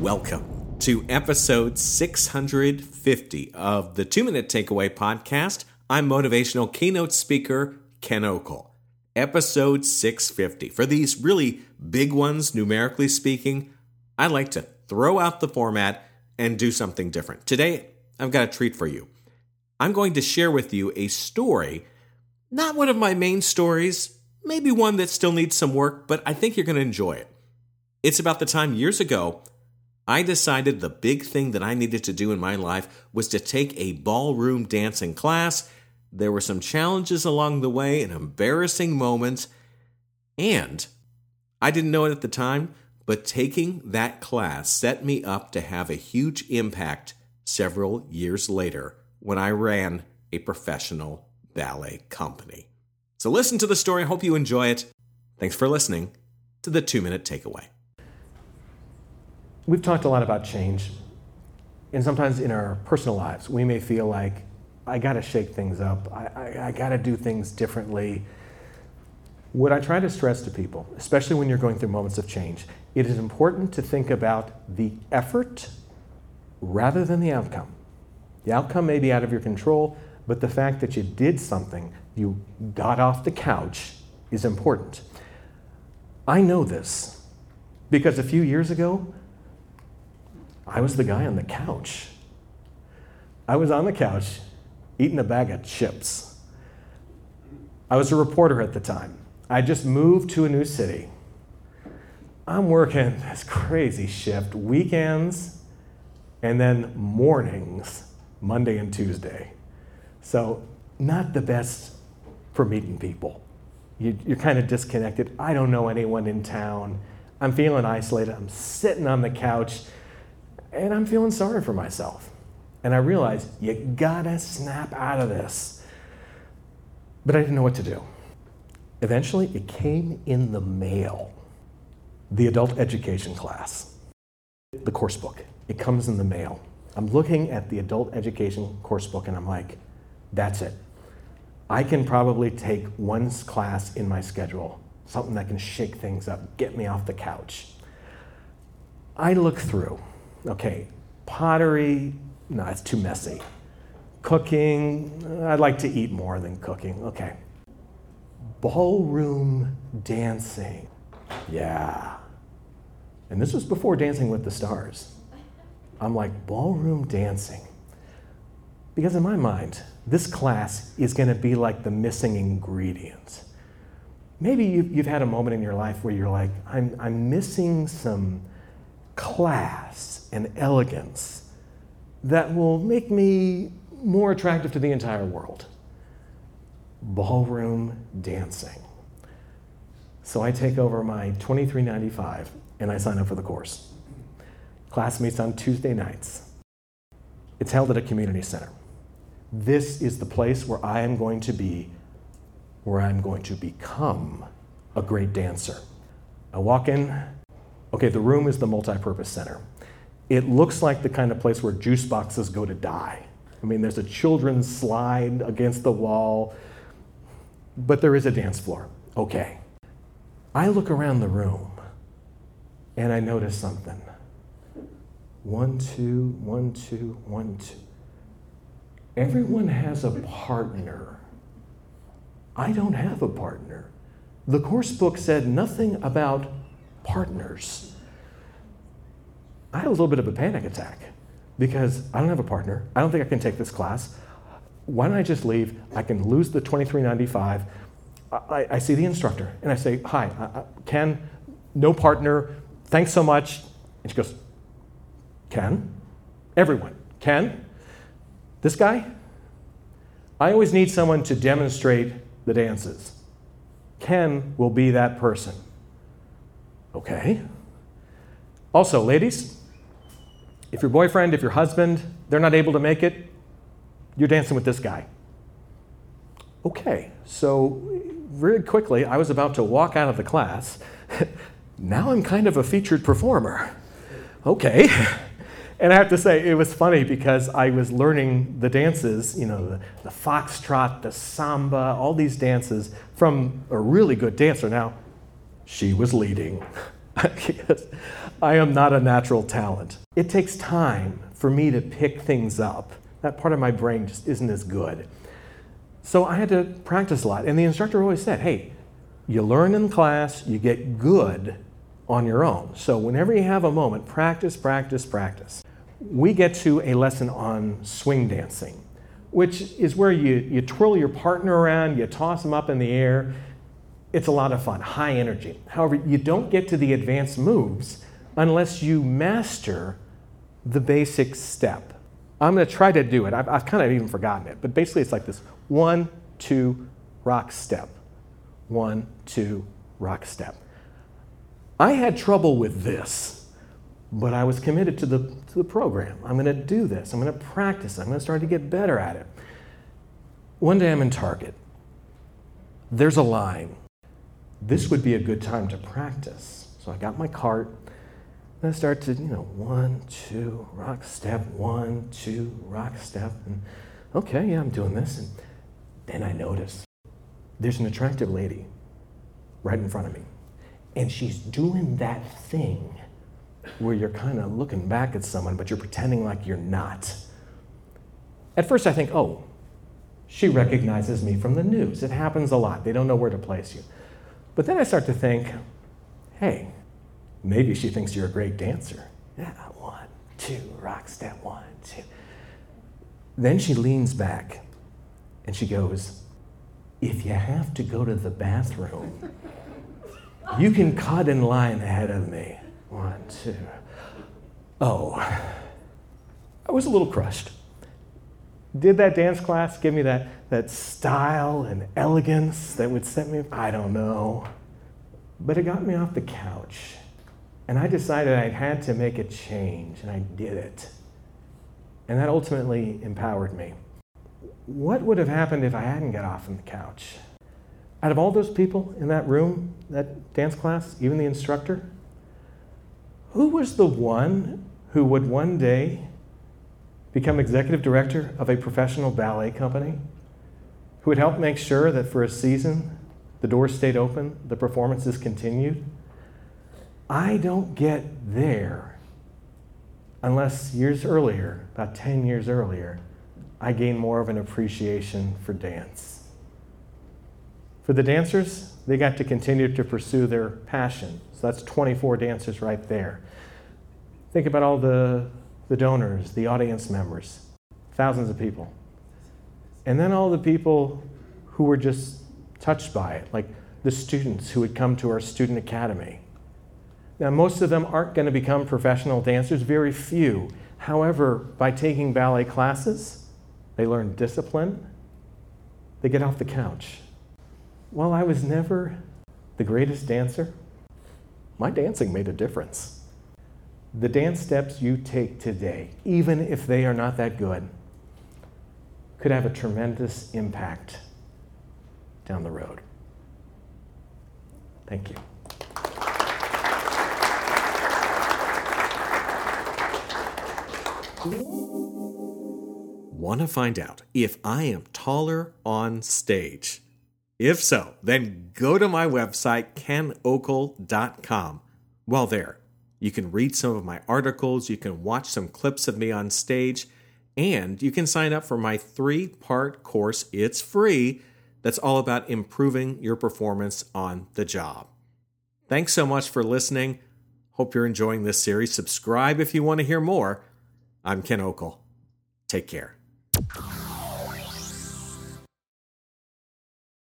Welcome to episode 650 of the Two Minute Takeaway Podcast. I'm motivational keynote speaker Ken Okel. Episode 650. For these really big ones, numerically speaking, I like to throw out the format and do something different. Today, I've got a treat for you. I'm going to share with you a story, not one of my main stories, maybe one that still needs some work, but I think you're going to enjoy it. It's about the time years ago I decided the big thing that I needed to do in my life was to take a ballroom dancing class. There were some challenges along the way and embarrassing moments. And I didn't know it at the time, but taking that class set me up to have a huge impact several years later when I ran a professional ballet company. So listen to the story. I hope you enjoy it. Thanks for listening to the two minute takeaway we've talked a lot about change. And sometimes in our personal lives, we may feel like, I got to shake things up. I, I, I got to do things differently. What I try to stress to people, especially when you're going through moments of change, it is important to think about the effort rather than the outcome. The outcome may be out of your control, but the fact that you did something, you got off the couch, is important. I know this because a few years ago, I was the guy on the couch. I was on the couch eating a bag of chips. I was a reporter at the time. I just moved to a new city. I'm working this crazy shift, weekends and then mornings, Monday and Tuesday. So, not the best for meeting people. You, are kind of disconnected. I don't know anyone in town. I'm feeling isolated. I'm sitting on the couch and I'm feeling sorry for myself. And I realized you gotta snap out of this. But I didn't know what to do. Eventually, it came in the mail the adult education class, the course book. It comes in the mail. I'm looking at the adult education course book and I'm like, that's it. I can probably take one class in my schedule, something that can shake things up, get me off the couch. I look through Okay, pottery, no, it's too messy. Cooking, I'd like to eat more than cooking. Okay. Ballroom dancing, yeah. And this was before Dancing with the Stars. I'm like, ballroom dancing. Because in my mind, this class is going to be like the missing ingredient. Maybe you've, had a moment in your life where you're like, I'm, I'm missing some class and elegance that will make me more attractive to the entire world. Ballroom dancing. So I take over my 2395 and I sign up for the course. Class meets on Tuesday nights. It's held at a community center. This is the place where I am going to be, where I'm going to become a great dancer. I walk in, Okay, the room is the multi-purpose center. It looks like the kind of place where juice boxes go to die. I mean, there's a children's slide against the wall, but there is a dance floor. Okay. I look around the room and I notice something. One, two, one, two, one, two. Everyone has a partner. I don't have a partner. The course book said nothing about partners. I had a little bit of a panic attack because I don't have a partner. I don't think I can take this class. Why don't I just leave? I can lose the 2395. I, I see the instructor and I say, Hi, Ken, no partner. Thanks so much. And she goes, Ken? Everyone. Ken? This guy? I always need someone to demonstrate the dances. Ken will be that person. Okay. Also, ladies, if your boyfriend, if your husband, they're not able to make it, you're dancing with this guy. Okay, so very quickly, I was about to walk out of the class. now I'm kind of a featured performer. Okay. And I have to say, it was funny because I was learning the dances, you know, the, the foxtrot, the samba, all these dances from a really good dancer. Now, she was leading. I am not a natural talent. It takes time for me to pick things up. That part of my brain just isn't as good. So I had to practice a lot. And the instructor always said, hey, you learn in class, you get good on your own. So whenever you have a moment, practice, practice, practice. We get to a lesson on swing dancing, which is where you, you twirl your partner around, you toss them up in the air. It's a lot of fun, high energy. However, you don't get to the advanced moves unless you master the basic step. I'm going to try to do it. I've, I've kind of even forgotten it, but basically it's like this one, two, rock step. One, two, rock step. I had trouble with this, but I was committed to the, to the program. I'm going to do this. I'm going to practice. I'm going to start to get better at it. One day I'm in Target. There's a line. This would be a good time to practice. So I got my cart. And I start to, you know, one, two, rock step, one, two, rock step. And okay, yeah, I'm doing this. And then I notice there's an attractive lady right in front of me. And she's doing that thing where you're kind of looking back at someone, but you're pretending like you're not. At first, I think, oh, she recognizes me from the news. It happens a lot. They don't know where to place you. But then I start to think, hey, maybe she thinks you're a great dancer. Yeah, one, two, rock step, one, two. Then she leans back and she goes, if you have to go to the bathroom, you can cut in line ahead of me. One, two. Oh, I was a little crushed. Did that dance class give me that, that style and elegance that would set me? I don't know. But it got me off the couch. And I decided I had to make a change, and I did it. And that ultimately empowered me. What would have happened if I hadn't got off on the couch? Out of all those people in that room, that dance class, even the instructor, who was the one who would one day become executive director of a professional ballet company? Who would help make sure that for a season the doors stayed open, the performances continued? I don't get there unless years earlier, about 10 years earlier, I gain more of an appreciation for dance. For the dancers, they got to continue to pursue their passion. So that's 24 dancers right there. Think about all the, the donors, the audience members, thousands of people. And then all the people who were just touched by it, like the students who would come to our student academy. Now, most of them aren't going to become professional dancers, very few. However, by taking ballet classes, they learn discipline, they get off the couch. While I was never the greatest dancer, my dancing made a difference. The dance steps you take today, even if they are not that good, could have a tremendous impact down the road. Thank you. Want to find out if I am taller on stage? If so, then go to my website, kenokel.com. While there, you can read some of my articles, you can watch some clips of me on stage, and you can sign up for my three part course. It's free. That's all about improving your performance on the job. Thanks so much for listening. Hope you're enjoying this series. Subscribe if you want to hear more. I'm Ken Okel. Take care.